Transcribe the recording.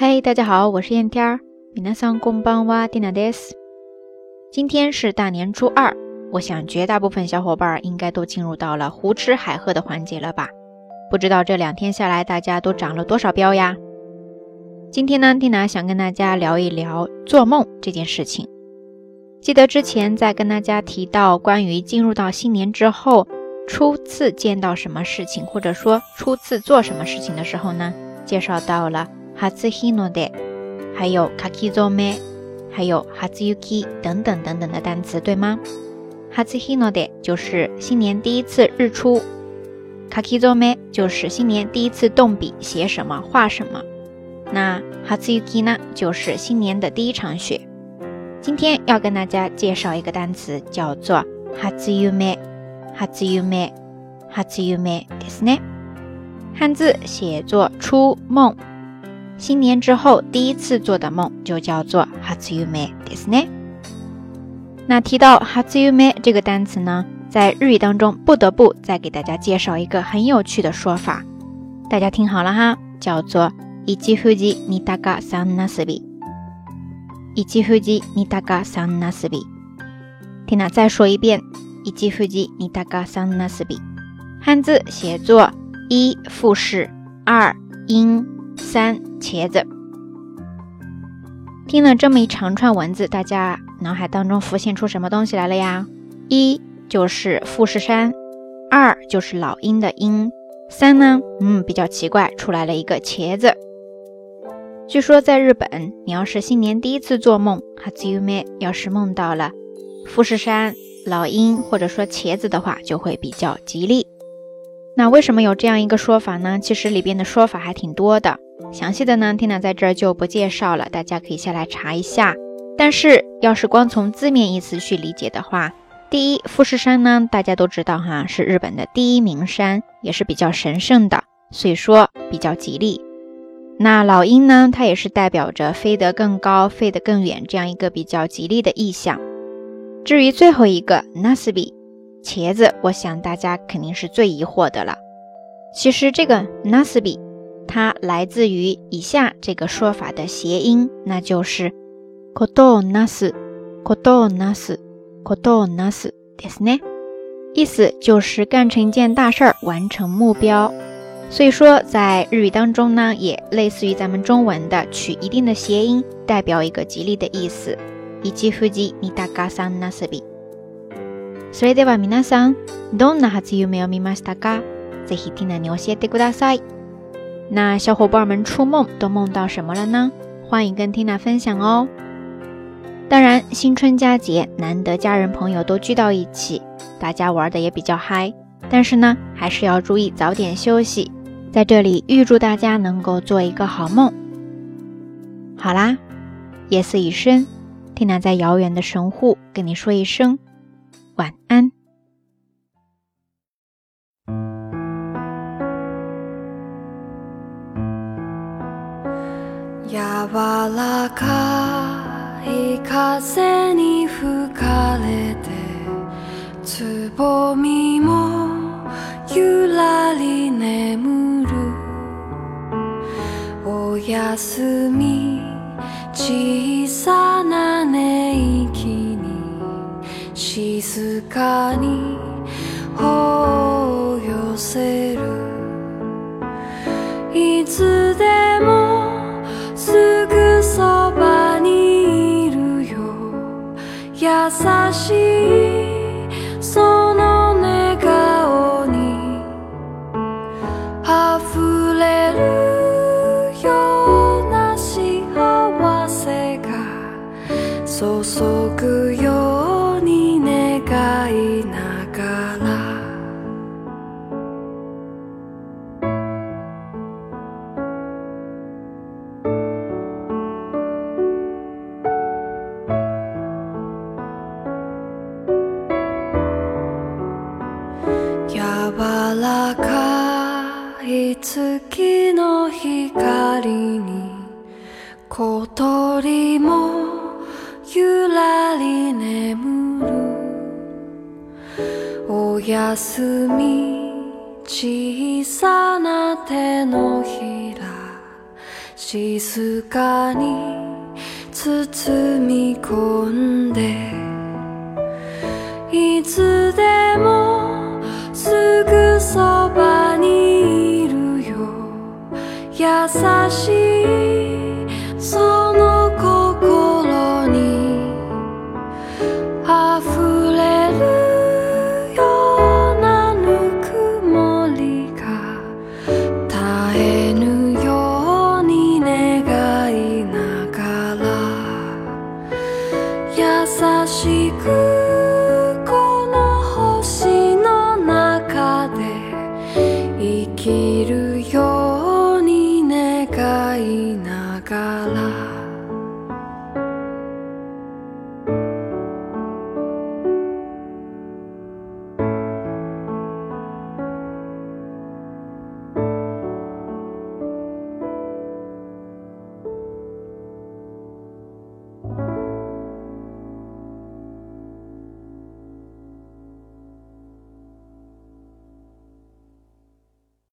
嘿，大家好，我是燕天儿。皆さんこんばんは、ディナです。今天是大年初二，我想绝大部分小伙伴应该都进入到了胡吃海喝的环节了吧？不知道这两天下来，大家都长了多少膘呀？今天呢，蒂娜想跟大家聊一聊做梦这件事情。记得之前在跟大家提到关于进入到新年之后，初次见到什么事情，或者说初次做什么事情的时候呢，介绍到了 哈兹希诺德，还有卡基佐梅，还有哈兹尤基等等等等的单词，对吗？哈兹希诺德就是新年第一次日出，卡基佐梅就是新年第一次动笔写什么画什么，那哈兹尤基呢，就是新年的第一场雪。今天要跟大家介绍一个单词，叫做“哈兹优美”，哈兹优美，哈兹优美，ですね。汉字写作“初梦”， 新年之后第一次做的梦就叫做“哈兹优美”，ですね。那提到“哈兹优美”这个单词呢，在日语当中不得不再给大家介绍一个很有趣的说法，大家听好了哈，叫做“一吉富吉尼达嘎桑纳斯比”。一吉富吉尼达嘎桑纳斯比，听娜再说一遍，一吉富吉尼达嘎桑纳斯比，汉字写作一复式，二音，三 茄子。听了这么一长串文字，大家脑海当中浮现出什么东西来了呀？一就是富士山，二就是老鹰的鹰，三呢，嗯，比较奇怪，出来了一个茄子。据说在日本，你要是新年第一次做梦，哈兹优美，要是梦到了富士山、老鹰或者说茄子的话，就会比较吉利。那为什么有这样一个说法呢？其实里边的说法还挺多的，详细的呢，缇娜在这儿就不介绍了，大家可以下来查一下。但是要是光从字面意思去理解的话，第一，富士山呢，大家都知道哈，是日本的第一名山，也是比较神圣的，所以说比较吉利。那老鹰呢？它也是代表着飞得更高、飞得更远这样一个比较吉利的意象。至于最后一个 Nasbi 茄子，我想大家肯定是最疑惑的了。其实这个 Nasbi 它来自于以下这个说法的谐音，那就是 kodo nas kodo nas kodo nas ですね，意思就是干成一件大事儿，完成目标。所以说，在日语当中呢，也类似于咱们中文的取一定的谐音，代表一个吉利的意思。以及富吉尼达嘎桑纳斯比。それでは皆さん、どんな初夢を見ましたか？ぜひ听に教えてください。 那小伙伴们出梦都梦到什么了呢？欢迎跟缇娜分享哦。当然，新春佳节难得家人朋友都聚到一起，大家玩的也比较嗨。但是呢，还是要注意早点休息。在这里预祝大家能够做一个好梦。好啦，夜色已深，缇娜在遥远的神户跟你说一声晚安。柔らかい風に吹かれてつぼみもゆらり眠る。おやすみ小さな寝息に静かに頬を寄せる。いつ優しいその寝顔に溢れるような幸せが注ぐ柔らかい月の光に小鳥もゆらり眠るおやすみ小さな手のひら。静かに包み込んで。いつでも優しい